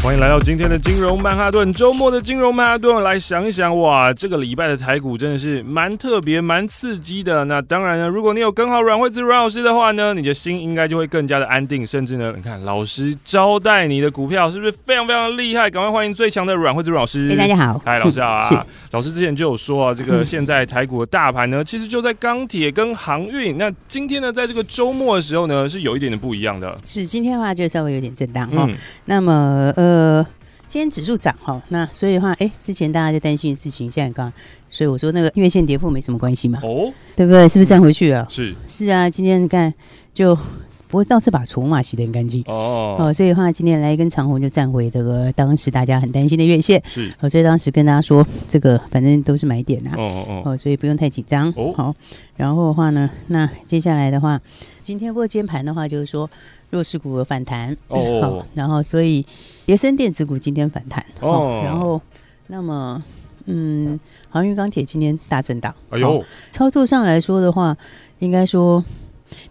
欢迎来到今天的金融曼哈顿，周末的金融曼哈顿，来想一想，哇，这个礼拜的台股真的是蛮特别、蛮刺激的。那当然呢，如果你有跟好阮惠子阮老师的话呢，你的心应该就会更加的安定，甚至呢，你看老师招待你的股票是不是非常非常厉害？赶快欢迎最强的阮惠子阮老师。哎，大家好，嗨，老师好啊。老师之前就有说啊，这个现在台股的大盘呢，其实就在钢铁跟航运。那今天呢，在这个周末的时候呢，是有一点点不一样的。是今天的话就稍微有点震荡哈。嗯、那么呃。呃，今天指数涨哈，那所以的话，哎、欸，之前大家在担心的事情，现在刚，所以我说那个月线跌破没什么关系嘛，哦，对不对？是不是站回去了？是是啊，今天你看就不过倒是把筹码洗得很干净。哦，哦，所以的话今天来一根长虹就站回这个当时大家很担心的月线，是，哦，所以当时跟大家说这个反正都是买点啊，哦哦哦，所以不用太紧张。哦，好，然后的话呢，那接下来的话，今天不过今天盘的话就是说。弱势股有反弹。哦，好，然后所以跌深电子股今天反弹。哦，然后那么嗯，航运钢铁今天大震荡，哎呦，操作上来说的话，应该说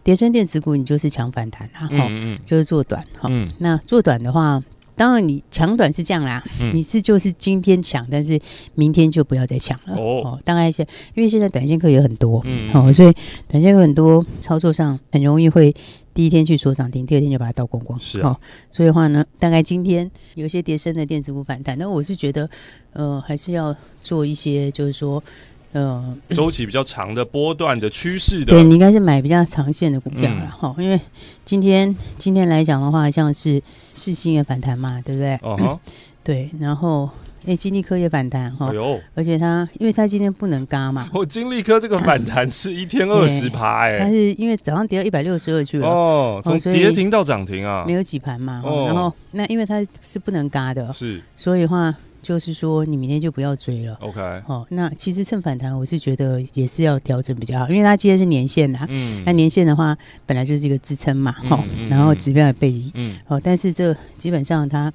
跌升电子股你就是抢反弹啊，哈，就是做短，哈，那做短的话。当然，你抢短是这样啦，嗯、你是就是今天抢，但是明天就不要再抢了哦，哦。大概是因为现在短线客也很多，嗯，哦，所以短线客很多，操作上很容易会第一天去锁涨停，第二天就把它倒光光，是啊。哦、所以的话呢，大概今天有些跌升的电子股反弹，那我是觉得，呃，还是要做一些，就是说。呃，周期比较长的波段的趋势的，对，你应该是买比较长线的股票了哈，嗯、因为今天今天来讲的话，像是世新也反弹嘛，对不对？哦、uh 对，然后哎，金利科也反弹哈，哎，而且它因为它今天不能嘎嘛，哦，金利科这个反弹是一天二十趴哎，它是因为早上跌到一百六十二去了。哦，从跌停到涨停啊，没有几盘嘛，哦、然后那因为它是不能嘎的，是，所以的话。就是说，你明天就不要追了。OK，好，那其实趁反弹，我是觉得也是要调整比较好，因为它今天是年限呐。嗯。那年限的话，本来就是一个支撑嘛，哈、嗯。然后指标也背离。嗯。好，但是这基本上它。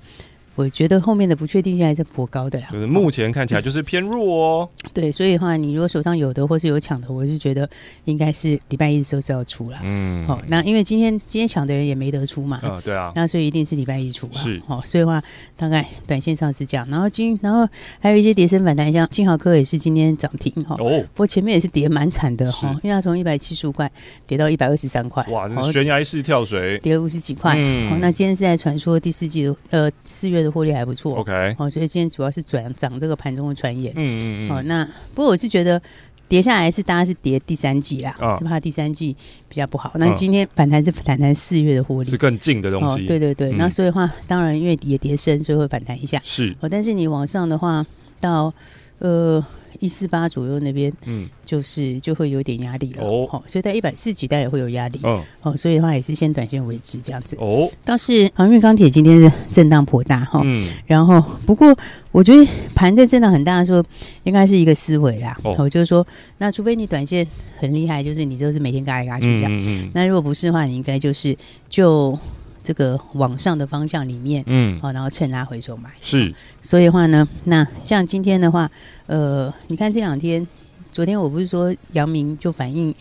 我觉得后面的不确定性还是颇高的啦，就是目前看起来就是偏弱哦。对，所以的话，你如果手上有的或是有抢的，我是觉得应该是礼拜一的时候是要出了。嗯，好，那因为今天今天抢的人也没得出嘛。嗯，对啊。那所以一定是礼拜一出啊。是，好，所以的话大概短线上是这样。然后今然后还有一些跌升反弹，像金豪科也是今天涨停哈。哦。不过前面也是跌蛮惨的哈，因为它从一百七十五块跌到一百二十三块。哇，悬崖式跳水，跌了五十几块。嗯。好，那今天是在传说第四季的呃四月的获利还不错。OK，好，所以今天主要是转涨这个盘中的传言。嗯嗯嗯。哦，那不过我是觉得跌下来是大家是跌第三季啦，哦、是怕第三季比较不好。那今天反弹是反弹四月的获利，是更近的东西。哦、对对对，那、嗯、所以的话，当然因为也跌深，所以会反弹一下。是。哦，但是你往上的话，到呃。一四八左右那边，嗯，就是就会有点压力了哦，所以在一百四几带也会有压力，嗯，哦，所以的话也是先短线为主这样子。哦。倒是航运钢铁今天是震荡颇大哈，嗯，然后不过我觉得盘在震荡很大的时候，应该是一个思维啦，哦，就是说，那除非你短线很厉害，就是你就是每天嘎来嘎去这样，嗯嗯，那如果不是的话，你应该就是就。这个往上的方向里面，嗯，好，然后趁拉回手买是，所以的话呢，那像今天的话，呃，你看这两天，昨天我不是说杨明就反映，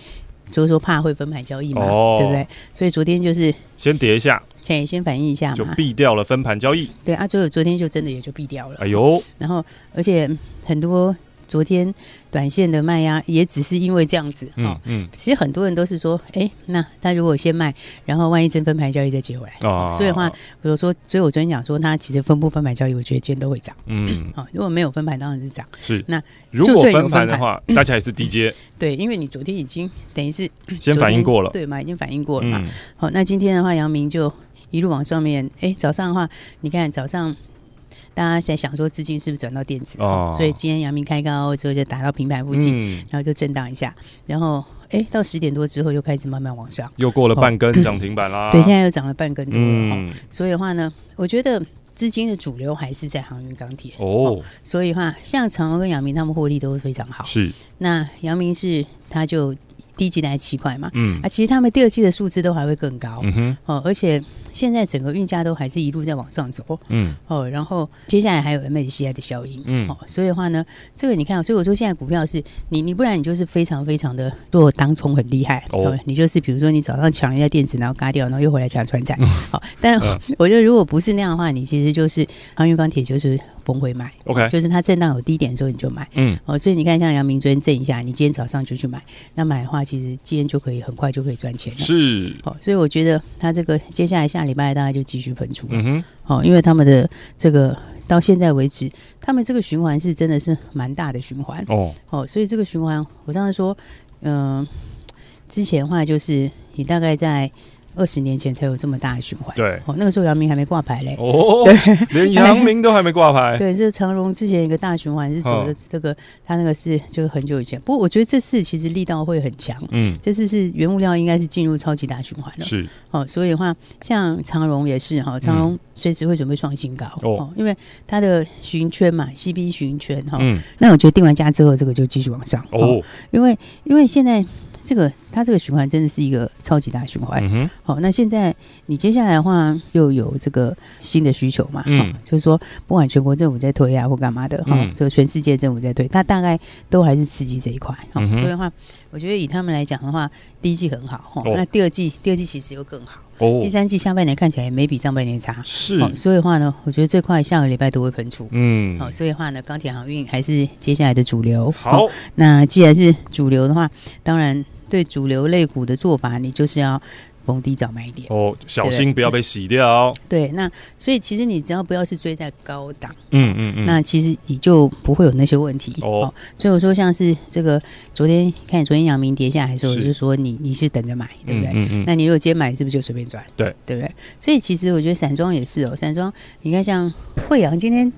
所以说怕会分盘交易嘛，哦，对不对？所以昨天就是先跌一下，先先反映一下嘛，就避掉了分盘交易。对啊，就昨天就真的也就避掉了。哎呦，然后而且很多。昨天短线的卖压也只是因为这样子，嗯嗯，嗯。其实很多人都是说，哎、欸，那他如果先卖，然后万一真分盘交易再接回来，哦，所以的话，比如说，所以我昨天讲说，他其实分不分盘交易，我觉得今天都会涨，嗯，好，如果没有分盘，当然是涨，是，那如果分盘的话，大家也是低接、嗯，对，因为你昨天已经等于是先反应过了，对嘛，已经反应过了嘛，嗯、好，那今天的话，杨明就一路往上面，哎、欸，早上的话，你看早上。大家在想说资金是不是转到电子？哦，所以今天阳明开高之后就打到平盘附近，嗯、然后就震荡一下，然后哎到十点多之后又开始慢慢往上，又过了半根涨停板啦。对，现在又涨了半根多了。嗯，所以的话呢，我觉得。资金的主流还是在航运钢铁哦，所以的话像长荣跟阳明他们获利都非常好。是，那阳明是他就第一季来七块嘛，嗯。啊，其实他们第二季的数字都还会更高，嗯哼，哦，而且。现在整个运价都还是一路在往上走，嗯，哦，然后接下来还有 MSCI 的效应，嗯，哦，所以的话呢，这个你看，所以我说现在股票是你，你不然你就是非常非常的做当冲很厉害，哦，你就是比如说你早上抢一下电子，然后嘎掉，然后又回来抢船仔，好，嗯，但我觉得如果不是那样的话，你其实就是航运钢铁就是。逢回买，OK，就是它震荡有低点的时候你就买，嗯，哦，所以你看像阳明昨天震一下，你今天早上就去买，那买的话其实今天就可以很快就可以赚钱了，是，哦，所以我觉得它这个接下来下礼拜大概就继续喷出，嗯哼，哦，因为他们的这个到现在为止，他们这个循环是真的是蛮大的循环，哦，哦，所以这个循环我上次说，嗯、呃，之前的话就是你大概在。二十年前才有这么大的循环，对，哦，那个时候姚明还没挂牌嘞，哦，对，连阳明都还没挂牌，对，这个长荣之前一个大循环是走的这个，他那个是就是很久以前，不过我觉得这次其实力道会很强，嗯，这次是原物料应该是进入超级大循环了，是，哦，所以的话，像长荣也是哈，长荣随时会准备创新高，哦，因为它的循圈嘛，CB 循圈哈，嗯，那我觉得定完价之后，这个就继续往上，哦，因为因为现在。这个它这个循环真的是一个超级大循环。好、嗯哦，那现在你接下来的话又有这个新的需求嘛？嗯、哦，就是说不管全国政府在推啊或干嘛的，哈、就全世界政府在推，它大概都还是刺激这一块。哦嗯、所以的话，我觉得以他们来讲的话，第一季很好，哈、那第二季第二季其实又更好。哦，第三季下半年看起来也没比上半年差。是、哦，所以的话呢，我觉得最快下个礼拜都会喷出。嗯，好、哦，所以的话呢，钢铁航运还是接下来的主流。好、哦，那既然是主流的话，当然。对主流类股的做法，你就是要。逢低找买点哦，小心不要被洗掉。对，那所以其实你只要不要是追在高档，嗯嗯嗯，那其实你就不会有那些问题哦。所以我说，像是这个昨天看昨天阳明跌下来的时候，我就说你你是等着买，对不对？嗯嗯。那你如果今天买，是不是就随便赚？对，对不对？所以其实我觉得散装也是哦，散装你看像惠阳今天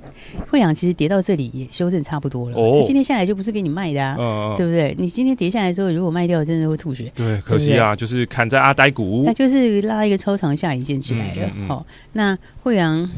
惠阳其实跌到这里也修正差不多了哦。今天下来就不是给你卖的啊，对不对？你今天跌下来之后，如果卖掉，真的会吐血。对，可惜啊，就是砍在阿呆股。那就是拉一个超长下影线起来了，好、嗯嗯嗯。哦，那惠阳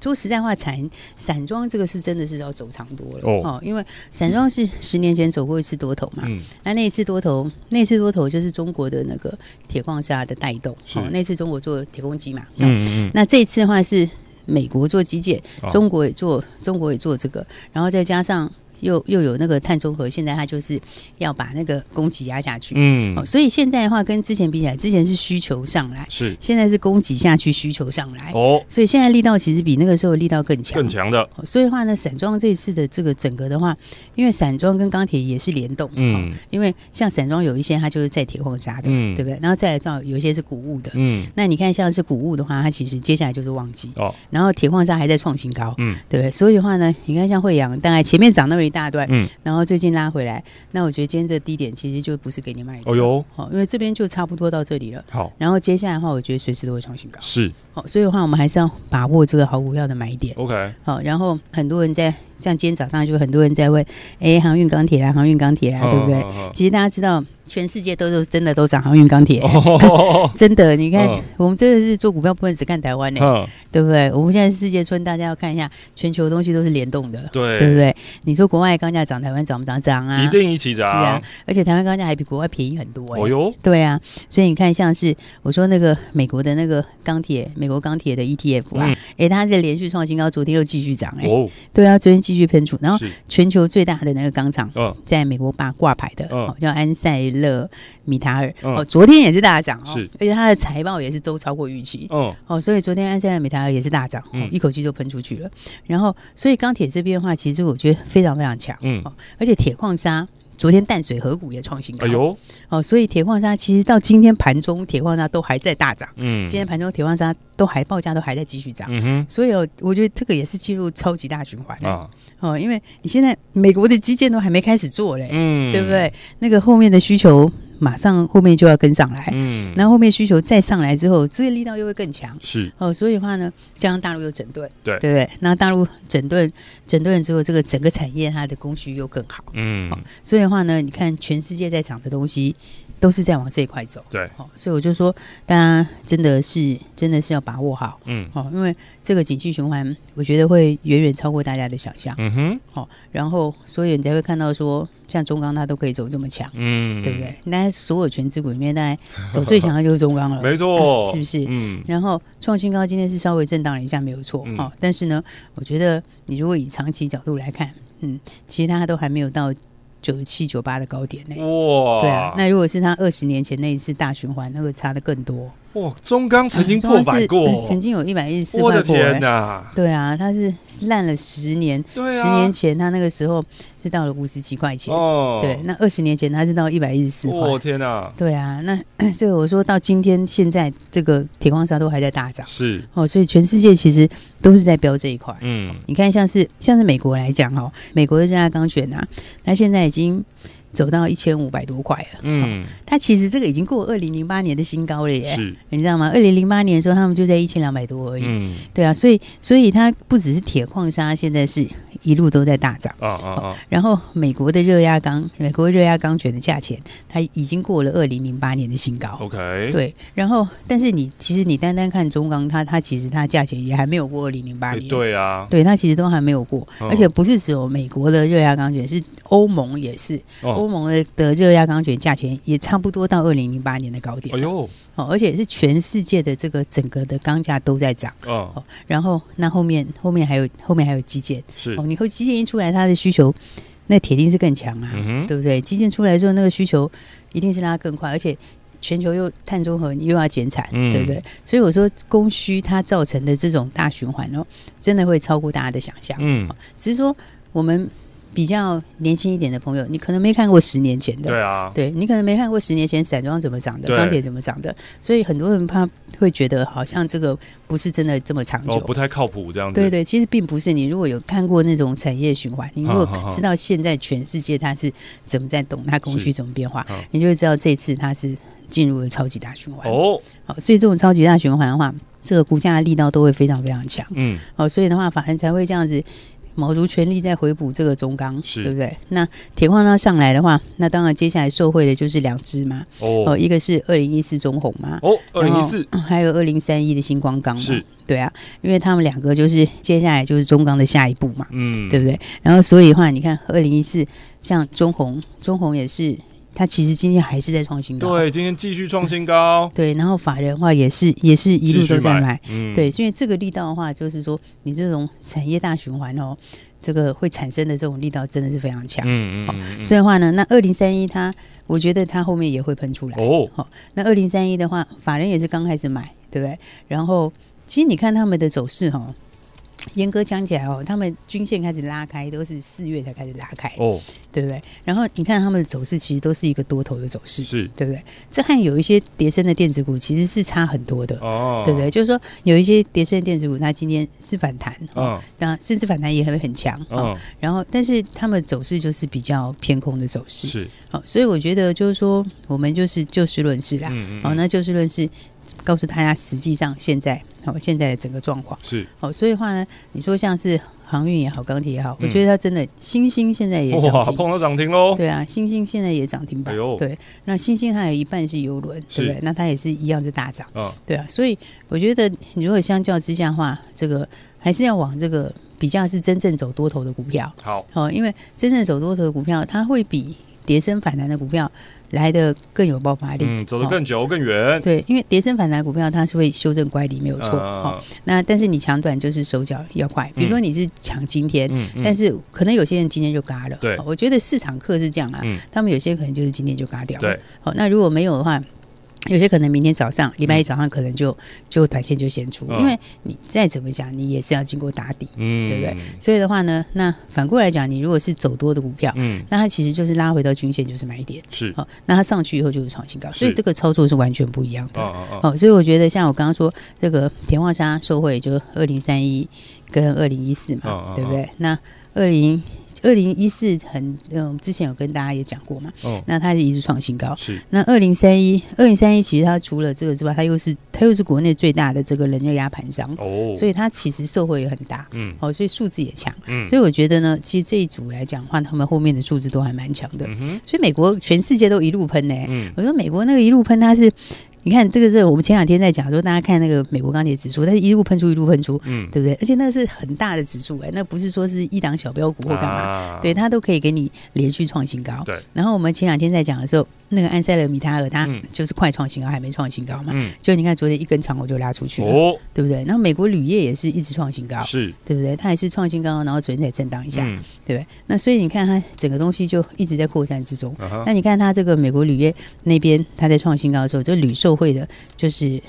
说实在话，产散装这个是真的是要走长多了哦，哦，因为散装是十年前走过一次多头嘛，嗯、那那一次多头，那次多头就是中国的那个铁矿砂的带动，哦，那次中国做铁公鸡嘛，嗯嗯，嗯。那这一次的话是美国做基建，中国也做，中国也做这个，然后再加上。又又有那个碳中和，现在它就是要把那个供给压下去，嗯、哦，所以现在的话跟之前比起来，之前是需求上来，是。现在是供给下去，需求上来，哦，所以现在力道其实比那个时候力道更强，更强的、哦。所以的话呢，散装这一次的这个整个的话，因为散装跟钢铁也是联动，嗯、哦，因为像散装有一些它就是在铁矿砂的，嗯，对不对？然后再来造有一些是谷物的，嗯，那你看像是谷物的话，它其实接下来就是旺季哦，然后铁矿砂还在创新高，嗯，对不对？所以的话呢，你看像惠阳，大概前面涨那么一大段，嗯。然后最近拉回来，那我觉得今天这低点其实就不是给你卖的。哦哟，好，因为这边就差不多到这里了。好，然后接下来的话，我觉得随时都会创新高。是，好，所以的话，我们还是要把握这个好股票的买点。OK，好，然后很多人在。像今天早上就很多人在问，哎、欸，航运钢铁啦，航运钢铁啦，对不对？其实大家知道，全世界都是真的都涨航运钢铁，真的。你看，我们真的是做股票不能只看台湾呢，对不对？我们现在世界村，大家要看一下全球的东西都是联动的，对，对不对？你说国外钢价涨，台湾涨不涨？涨啊，一定一起涨。是啊，而且台湾钢价还比国外便宜很多，哎，哦哟，对啊。所以你看，像是我说那个美国的那个钢铁，美国钢铁的 ETF 啊，哎，它是连续创新高，昨天又继续涨，哎，哦，对啊，昨天继续喷出，然后。全球最大的那个钢厂，在美国挂挂牌的，叫安塞勒米塔尔。哦，昨天也是大涨哦，是，而且它的财报也是都超过预期。哦，哦，所以昨天安塞勒米塔尔也是大涨，一口气就喷出去了。然后，所以钢铁这边的话，其实我觉得非常非常强。嗯，而且铁矿砂。昨天淡水河谷也创新高，哎呦，哦，所以铁矿砂其实到今天盘中，铁矿砂都还在大涨。嗯，今天盘中铁矿砂都还报价都还在继续涨。嗯哼，所以哦，我觉得这个也是进入超级大循环啊。哦，因为你现在美国的基建都还没开始做嘞，嗯，对不对？那个后面的需求。马上后面就要跟上来，嗯，然后后面需求再上来之后，这个力道又会更强，是。哦，所以的话呢，加上大陆又整顿，对。对不对？那大陆整顿整顿之后，这个整个产业它的供需又更好，嗯，哦，所以的话呢，你看全世界在涨的东西，都是在往这一块走，对，哦，所以我就说，大家真的是真的是要把握好，嗯，哦，因为这个景气循环，我觉得会远远超过大家的想象，嗯哼，哦，然后所以你才会看到说，像中钢它都可以走这么强，嗯，对不对？那所有全资股里面，大概走最强的就是中钢了，没错，是不是？嗯，然后创新高今天是稍微震荡了一下，没有错，嗯、哦，但是呢，我觉得你如果以长期角度来看，嗯，其实它都还没有到。九七九八的高点呢？哇，对啊，那如果是他二十年前那一次大循环，那会差的更多。哇，中钢曾经破百过，嗯、曾经有一百一十四块。我的天哪！对啊，它是烂了十年。对啊，十年前它那个时候是到了五十七块钱。哦，对，那二十年前它是到一百一十四块。我天哪！对啊，那 这个我说到今天现在这个铁矿砂都还在大涨。是哦，所以全世界其实都是在飙这一块。嗯，你看像是像是美国来讲哦，美国的热轧钢卷啊，它现在已经。走到一千五百多块了，嗯，它其实这个已经过二零零八年的新高了耶，是，你知道吗？二零零八年的时候，他们就在一千两百多而已，嗯，对啊，所以所以它不只是铁矿砂，现在是一路都在大涨，啊啊啊！然后美国的热轧钢，美国热轧钢卷的价钱，它已经过了二零零八年的新高，OK，对，然后但是你其实你单单看中钢，它它其实它价钱也还没有过二零零八年，对啊，对，它其实都还没有过，而且不是只有美国的热轧钢卷，是欧盟也是，欧盟的的热。热轧钢卷价钱也差不多到二零零八年的高点，哎呦，哦，而且是全世界的这个整个的钢价都在涨，哦，然后那后面后面还有后面还有基建，是哦，你后基建一出来，它的需求那铁定是更强啊，嗯、对不对？基建出来之后，那个需求一定是拉更快，而且全球又碳中和又要减产，嗯、对不对？所以我说供需它造成的这种大循环哦，真的会超过大家的想象，嗯，只是说我们。比较年轻一点的朋友，你可能没看过十年前的，对啊，对你可能没看过十年前散装怎么涨的，钢铁怎么涨的，所以很多人怕会觉得好像这个不是真的这么长久，哦，不太靠谱这样子。对对，其实并不是。你如果有看过那种产业循环，你如果知道现在全世界它是怎么在动，它供需怎么变化，你就会知道这次它是进入了超级大循环哦。好，所以这种超级大循环的话，这个股价的力道都会非常非常强。嗯，好，所以的话，法人才会这样子。卯足全力在回补这个中钢，对不对？那铁矿它上来的话，那当然接下来受惠的就是两只嘛。哦，哦，一个是二零一四中红嘛。哦，二零一四，还有二零三一的星光钢。是，对啊，因为他们两个就是接下来就是中钢的下一步嘛。嗯，对不对？然后所以的话，你看二零一四，像中红，中红也是。它其实今天还是在创新高，对，今天继续创新高，对。然后法人的话也是也是一路都在买，买嗯，对。所以这个力道的话，就是说你这种产业大循环哦，这个会产生的这种力道真的是非常强，嗯嗯，嗯，嗯。所以的话呢，那二零三一它，我觉得它后面也会喷出来哦。好，那二零三一的话，法人也是刚开始买，对不对？然后其实你看他们的走势哈。严格讲起来哦，他们均线开始拉开，都是四月才开始拉开哦，对不对？然后你看他们的走势，其实都是一个多头的走势，是对不对？这和有一些跌升的电子股其实是差很多的哦，对不对？就是说有一些跌升的电子股，它今天是反弹，哦，那甚至反弹也会很强，哦，然后但是他们走势就是比较偏空的走势，是哦，所以我觉得就是说，我们就是就事论事啦，嗯嗯，好，那就事论事。告诉大家，实际上现在好，现在的整个状况是好，所以的话呢，你说像是航运也好，钢铁也好，我觉得它真的星星现在也涨停，碰到涨停喽。对啊，星星现在也涨停板。对，那星星它有一半是游轮，对不对？那它也是一样是大涨。嗯，对啊，所以我觉得，你如果相较之下的话，这个还是要往这个比较是真正走多头的股票。好，好，因为真正走多头的股票，它会比跌升反弹的股票。来的更有爆发力，嗯，走得更久、哦、更远。对，因为跌升反弹股票它是会修正乖离，没有错。好、呃哦，那但是你抢短就是手脚要快，比如说你是抢今天、嗯嗯，但是可能有些人今天就嘎了。对，我觉得市场课是这样啊、嗯，他们有些可能就是今天就嘎掉了。对，好、哦，那如果没有的话。有些可能明天早上，礼拜一早上可能就就短线就先出，嗯，因为你再怎么讲，你也是要经过打底，嗯，对不对？所以的话呢，那反过来讲，你如果是走多的股票，嗯，那它其实就是拉回到均线就是买点，是。好，那它上去以后就是创新高，所以这个操作是完全不一样的，哦哦哦，所以我觉得像我刚刚说这个田旺沙受惠就二零三一跟二零一四嘛，哦哦哦，对不对？那二零。二零一四很嗯，之前有跟大家也讲过嘛。哦。那它是一直创新高。是。那二零三一，二零三一其实它除了这个之外，它又是它又是国内最大的这个冷热压盘商。哦。所以它其实受惠也很大。嗯。哦，所以数字也强。嗯。所以我觉得呢，其实这一组来讲的话，他们后面的数字都还蛮强的。嗯哼。所以美国全世界都一路喷呢。嗯。我说美国那个一路喷，它是。你看这个是我们前两天在讲说，大家看那个美国钢铁指数，它是一路喷出一路喷出，嗯，对不对？而且那个是很大的指数哎、欸，那不是说是一档小标股或干嘛，啊、对，它都可以给你连续创新高。对。然后我们前两天在讲的时候，那个安塞勒米塔尔它就是快创新高，还没创新高嘛，嗯，就你看昨天一根长红就拉出去了，哦，对不对？然后美国铝业也是一直创新高，是，对不对？它也是创新高，然后昨天再震荡一下，嗯、对不对？那所以你看它整个东西就一直在扩散之中。啊、那你看它这个美国铝业那边，它在创新高的时候，这铝受惠的就是。是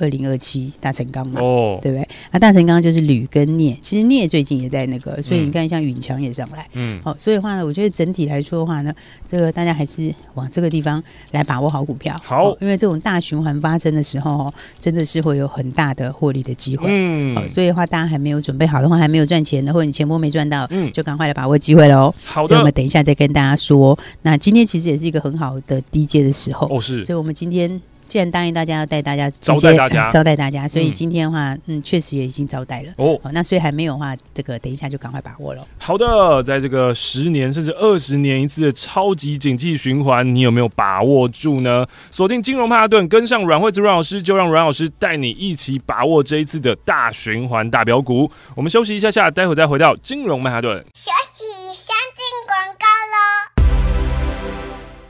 二零二七大成钢嘛？哦，对不对？那大成钢就是铝跟镍，其实镍最近也在那个，所以你看像允强也上来，嗯，好，所以的话呢，我觉得整体来说的话呢，这个大家还是往这个地方来把握好股票，好，因为这种大循环发生的时候，真的是会有很大的获利的机会，嗯，好，所以的话，大家还没有准备好的话，还没有赚钱的，或者你钱波没赚到，嗯，就赶快来把握机会喽。好的，所以我们等一下再跟大家说。那今天其实也是一个很好的低阶的时候，哦，是，所以我们今天。既然答应大家要带大家 招待大家招待大家，所以今天的话，嗯，确实也已经招待了哦。那所以还没有的话，这个等一下就赶快把握了。好的，在这个十年甚至二十年一次的超级景气循环，你有没有把握住呢？锁定金融曼哈顿，跟上阮惠子阮老师，就让阮老师带你一起把握这一次的大循环大表股。我们休息一下下，待会再回到金融曼哈顿。休息，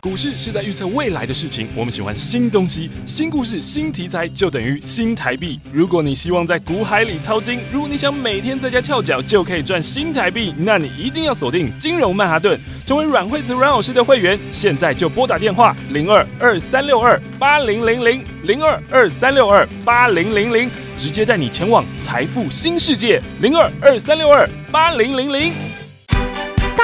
股市是在预测未来的事情，我们喜欢新东西、新故事、新题材，就等于新台币。如果你希望在股海里淘金，如果你想每天在家翘脚就可以赚新台币，那你一定要锁定金融曼哈顿，成为阮惠子阮老师的会员。现在就拨打电话零二二三六二八零零零零二二三六二八零零零，直接带你前往财富新世界零二二三六二八零零零。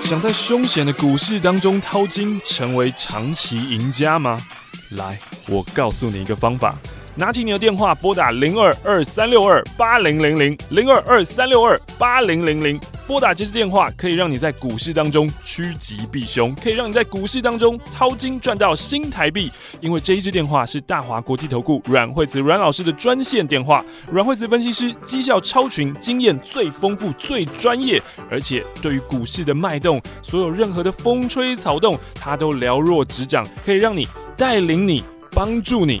想在凶险的股市当中淘金，成为长期赢家吗？来，我告诉你一个方法。拿起你的电话，拨打零二二三六二八零零零零二二三六二八零零零。拨打这支电话，可以让你在股市当中趋吉避凶，可以让你在股市当中淘金赚到新台币。因为这一支电话是大华国际投顾阮惠慈阮老师的专线电话，阮惠慈分析师绩效超群，经验最丰富、最专业，而且对于股市的脉动，所有任何的风吹草动，他都了若指掌，可以让你带领你、帮助你。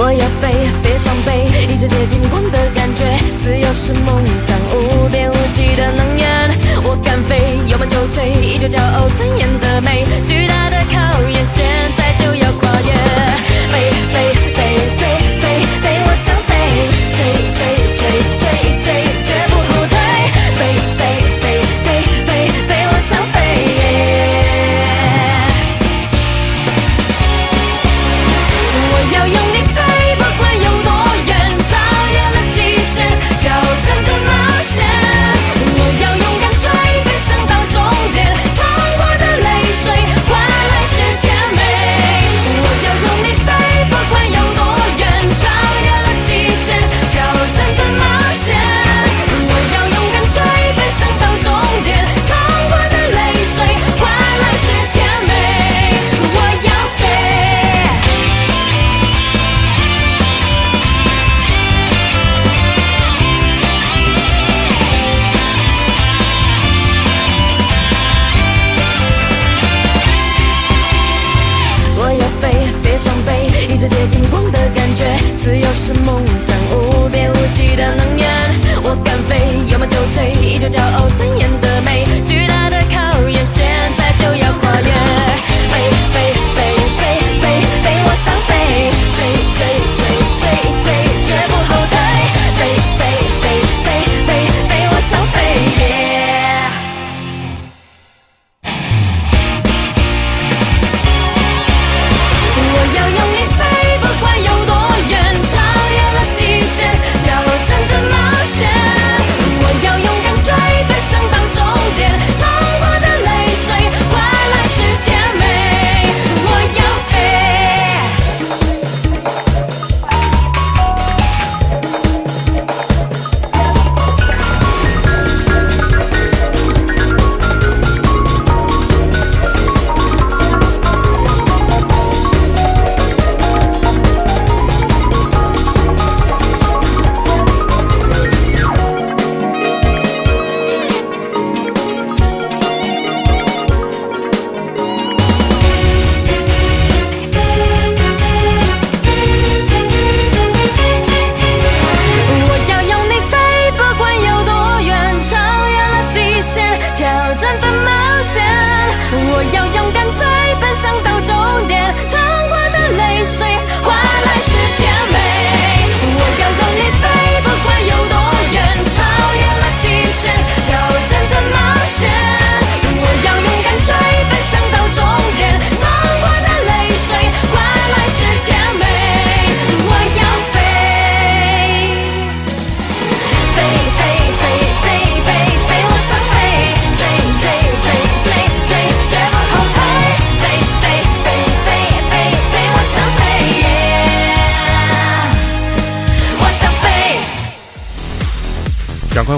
我要飞，飞上天，一直接近光的感觉，自由是梦想，无边无际的能源。我敢飞，有梦就追，依旧骄傲尊严的美。巨大的考验，现在就要跨越。飞飞飞飞，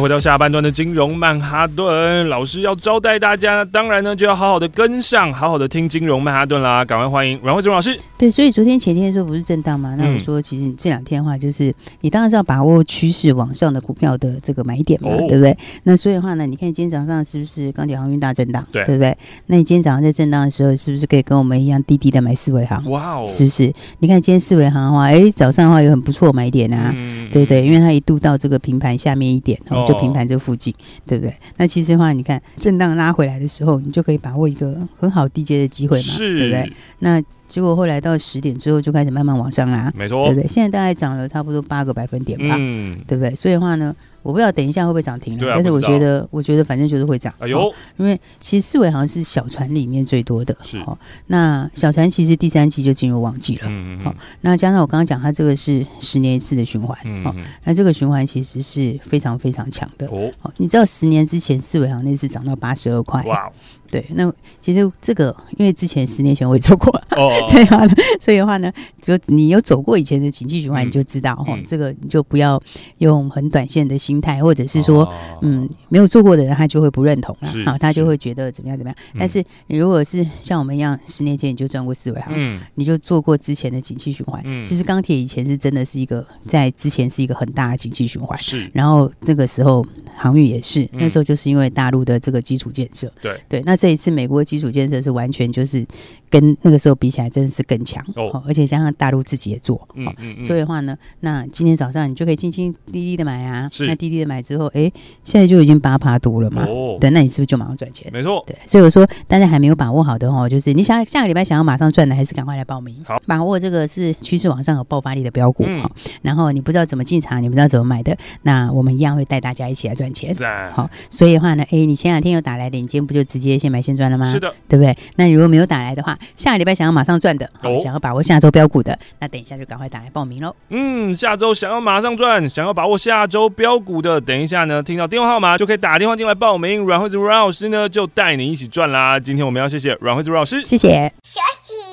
回到下半段的金融曼哈顿，老师要招待大家，当然呢就要好好的跟上，好好的听金融曼哈顿啦。赶快欢迎阮慧慈老师。对，所以昨天前天的时候不是震荡吗？那我说其实这两天的话，就是你当然是要把握趋势往上的股票的这个买点嘛，哦、对不对？那所以的话呢，你看今天早上是不是钢铁航运大震荡？对，对不对？那你今天早上在震荡的时候，是不是可以跟我们一样低低的买四维航？哇哦，是不是？你看今天四维航的话，哎，早上的话有很不错买点啊，嗯、对不对？因为它一度到这个平盘下面一点。就平盘这附近，对不对？那其实的话，你看震荡拉回来的时候，你就可以把握一个很好低阶的机会嘛，对不对？那结果后来到十点之后就开始慢慢往上拉，没错，对不对？现在大概涨了差不多八个百分点吧，嗯，对不对？所以的话呢。我不知道等一下会不会涨停了，但是我觉得，我觉得反正就是会涨。哎呦，因为其实四维好像是小船里面最多的，是哦。那小船其实第三期就进入旺季了，嗯嗯。好，那加上我刚刚讲，它这个是十年一次的循环，哦，那这个循环其实是非常非常强的。哦，你知道十年之前四维好像那次涨到八十二块，哇。对，那其实这个，因为之前十年前我也做过，哦，所以的话呢，所以的话呢，就你有走过以前的景气循环，你就知道哈，这个你就不要用很短线的心态，或者是说，嗯，没有做过的人他就会不认同了，好，他就会觉得怎么样怎么样。但是你如果是像我们一样，十年前你就赚过四维航，你就做过之前的景气循环，其实钢铁以前是真的是一个在之前是一个很大的景气循环，是，然后那个时候航运也是，那时候就是因为大陆的这个基础建设，对。对，那。这一次美国的基础建设是完全就是跟那个时候比起来真的是更强哦，而且加上大陆自己也做，嗯嗯嗯，所以的话呢，那今天早上你就可以轻轻滴滴的买啊，是那滴滴的买之后，哎，现在就已经八趴多了嘛，哦，对，那你是不是就马上赚钱？没错，对，所以我说大家还没有把握好的哦，就是你想下个礼拜想要马上赚的，还是赶快来报名，好，把握这个是趋势往上有爆发力的标股哈，然后你不知道怎么进场，你不知道怎么买的，那我们一样会带大家一起来赚钱，好，所以的话呢，哎，你前两天有打来的，你今天不就直接先。买先赚了吗？是的，对不对？那如果没有打来的话，下个礼拜想要马上赚的，哦，想要把握下周标股的，那等一下就赶快打来报名喽。嗯，下周想要马上赚，想要把握下周标股的，等一下呢，听到电话号码就可以打电话进来报名。阮惠子阮老师呢，就带你一起赚啦。今天我们要谢谢阮惠子阮老师，谢谢。休息，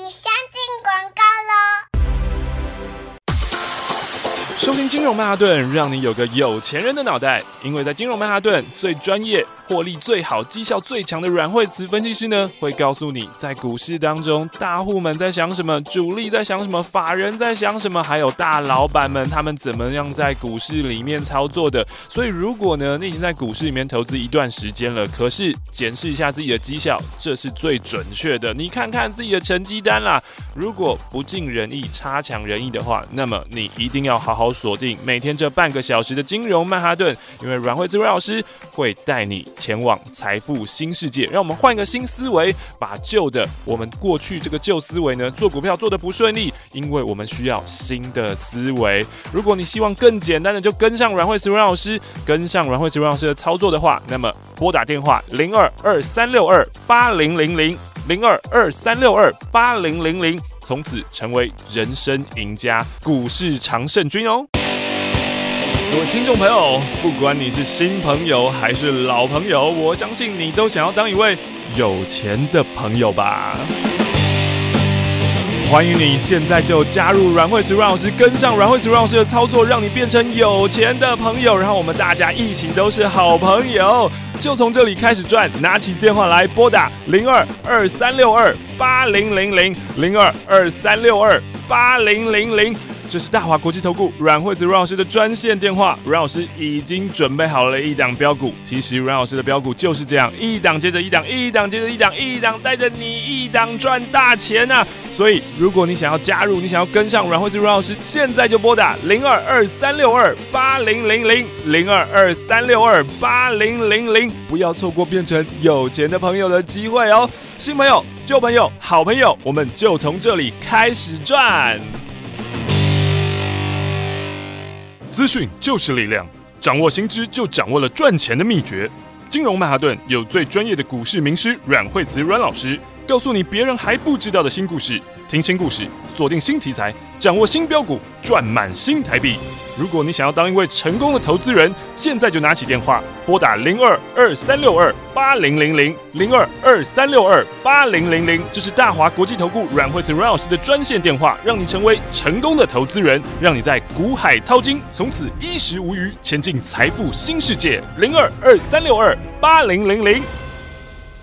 收听金融曼哈顿，让你有个有钱人的脑袋。因为在金融曼哈顿，最专业、获利最好、绩效最强的阮慧慈分析师呢，会告诉你在股市当中，大户们在想什么，主力在想什么，法人在想什么，还有大老板们他们怎么样在股市里面操作的。所以，如果呢，你已经在股市里面投资一段时间了，可是检视一下自己的绩效，这是最准确的。你看看自己的成绩单啦，如果不尽人意、差强人意的话，那么你一定要好好。锁定每天这半个小时的金融曼哈顿，因为阮慧智老师会带你前往财富新世界。让我们换个新思维，把旧的我们过去这个旧思维呢，做股票做得不顺利，因为我们需要新的思维。如果你希望更简单的就跟上阮慧智老师，跟上阮慧智老师的操作的话，那么拨打电话零二二三六二八零零零零二二三六二八零零零。从此成为人生赢家，股市常胜军哦！各位听众朋友，不管你是新朋友还是老朋友，我相信你都想要当一位有钱的朋友吧。欢迎你现在就加入阮慧慈阮老师，跟上阮慧慈阮老师的操作，让你变成有钱的朋友，然后我们大家一起都是好朋友，就从这里开始转。拿起电话来拨打零二二三六二八零零零零二二三六二八零零零。这是大华国际投顾阮慧子阮老师的专线电话，阮老师已经准备好了一档标股。其实阮老师的标股就是这样，一档接着一档，一档接着一档，一档带着你一档赚大钱啊！所以如果你想要加入，你想要跟上阮慧子阮老师，现在就拨打零二二三六二八零零零零二二三六二八零零零，不要错过变成有钱的朋友的机会哦！新朋友、旧朋友、好朋友，我们就从这里开始赚。资讯就是力量，掌握新知就掌握了赚钱的秘诀。金融曼哈顿有最专业的股市名师阮慧慈阮老师，告诉你别人还不知道的新故事。听新故事，锁定新题材，掌握新标股，赚满新台币。如果你想要当一位成功的投资人，现在就拿起电话拨打零二二三六二八零零零零二二三六二八零零零，这是大华国际投顾阮惠慈阮老师的专线电话，让你成为成功的投资人，让你在股海淘金，从此衣食无虞，前进财富新世界。零二二三六二八零零零。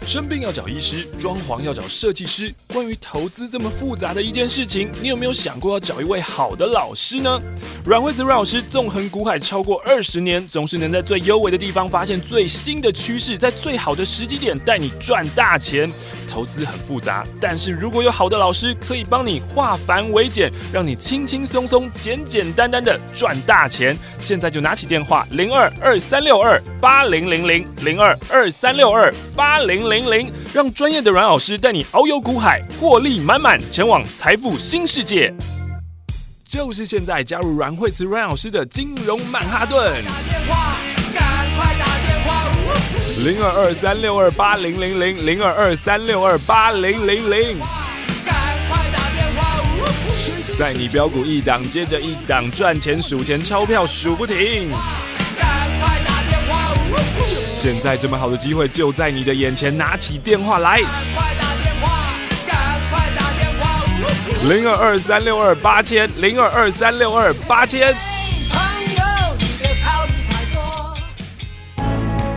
生病要找医师，装潢要找设计师。关于投资这么复杂的一件事情，你有没有想过要找一位好的老师呢？阮惠泽阮老师纵横股海超过二十年，总是能在最优微的地方发现最新的趋势，在最好的时机点带你赚大钱。投资很复杂，但是如果有好的老师可以帮你化繁为简，让你轻轻松松、简简单单的赚大钱。现在就拿起电话零二二三六二八零零零零二二三六二八零零零，让专业的阮老师带你遨游股海，获利满满，前往财富新世界。就是现在，加入阮惠慈阮老师的金融曼哈顿。打电话零二二三六二八零零零零二二三六二八零零零，带你飙股一档接着一档赚钱数钱钞票数不停。现在这么好的机会就在你的眼前，拿起电话来。零二二三六二八千零二二三六二八千。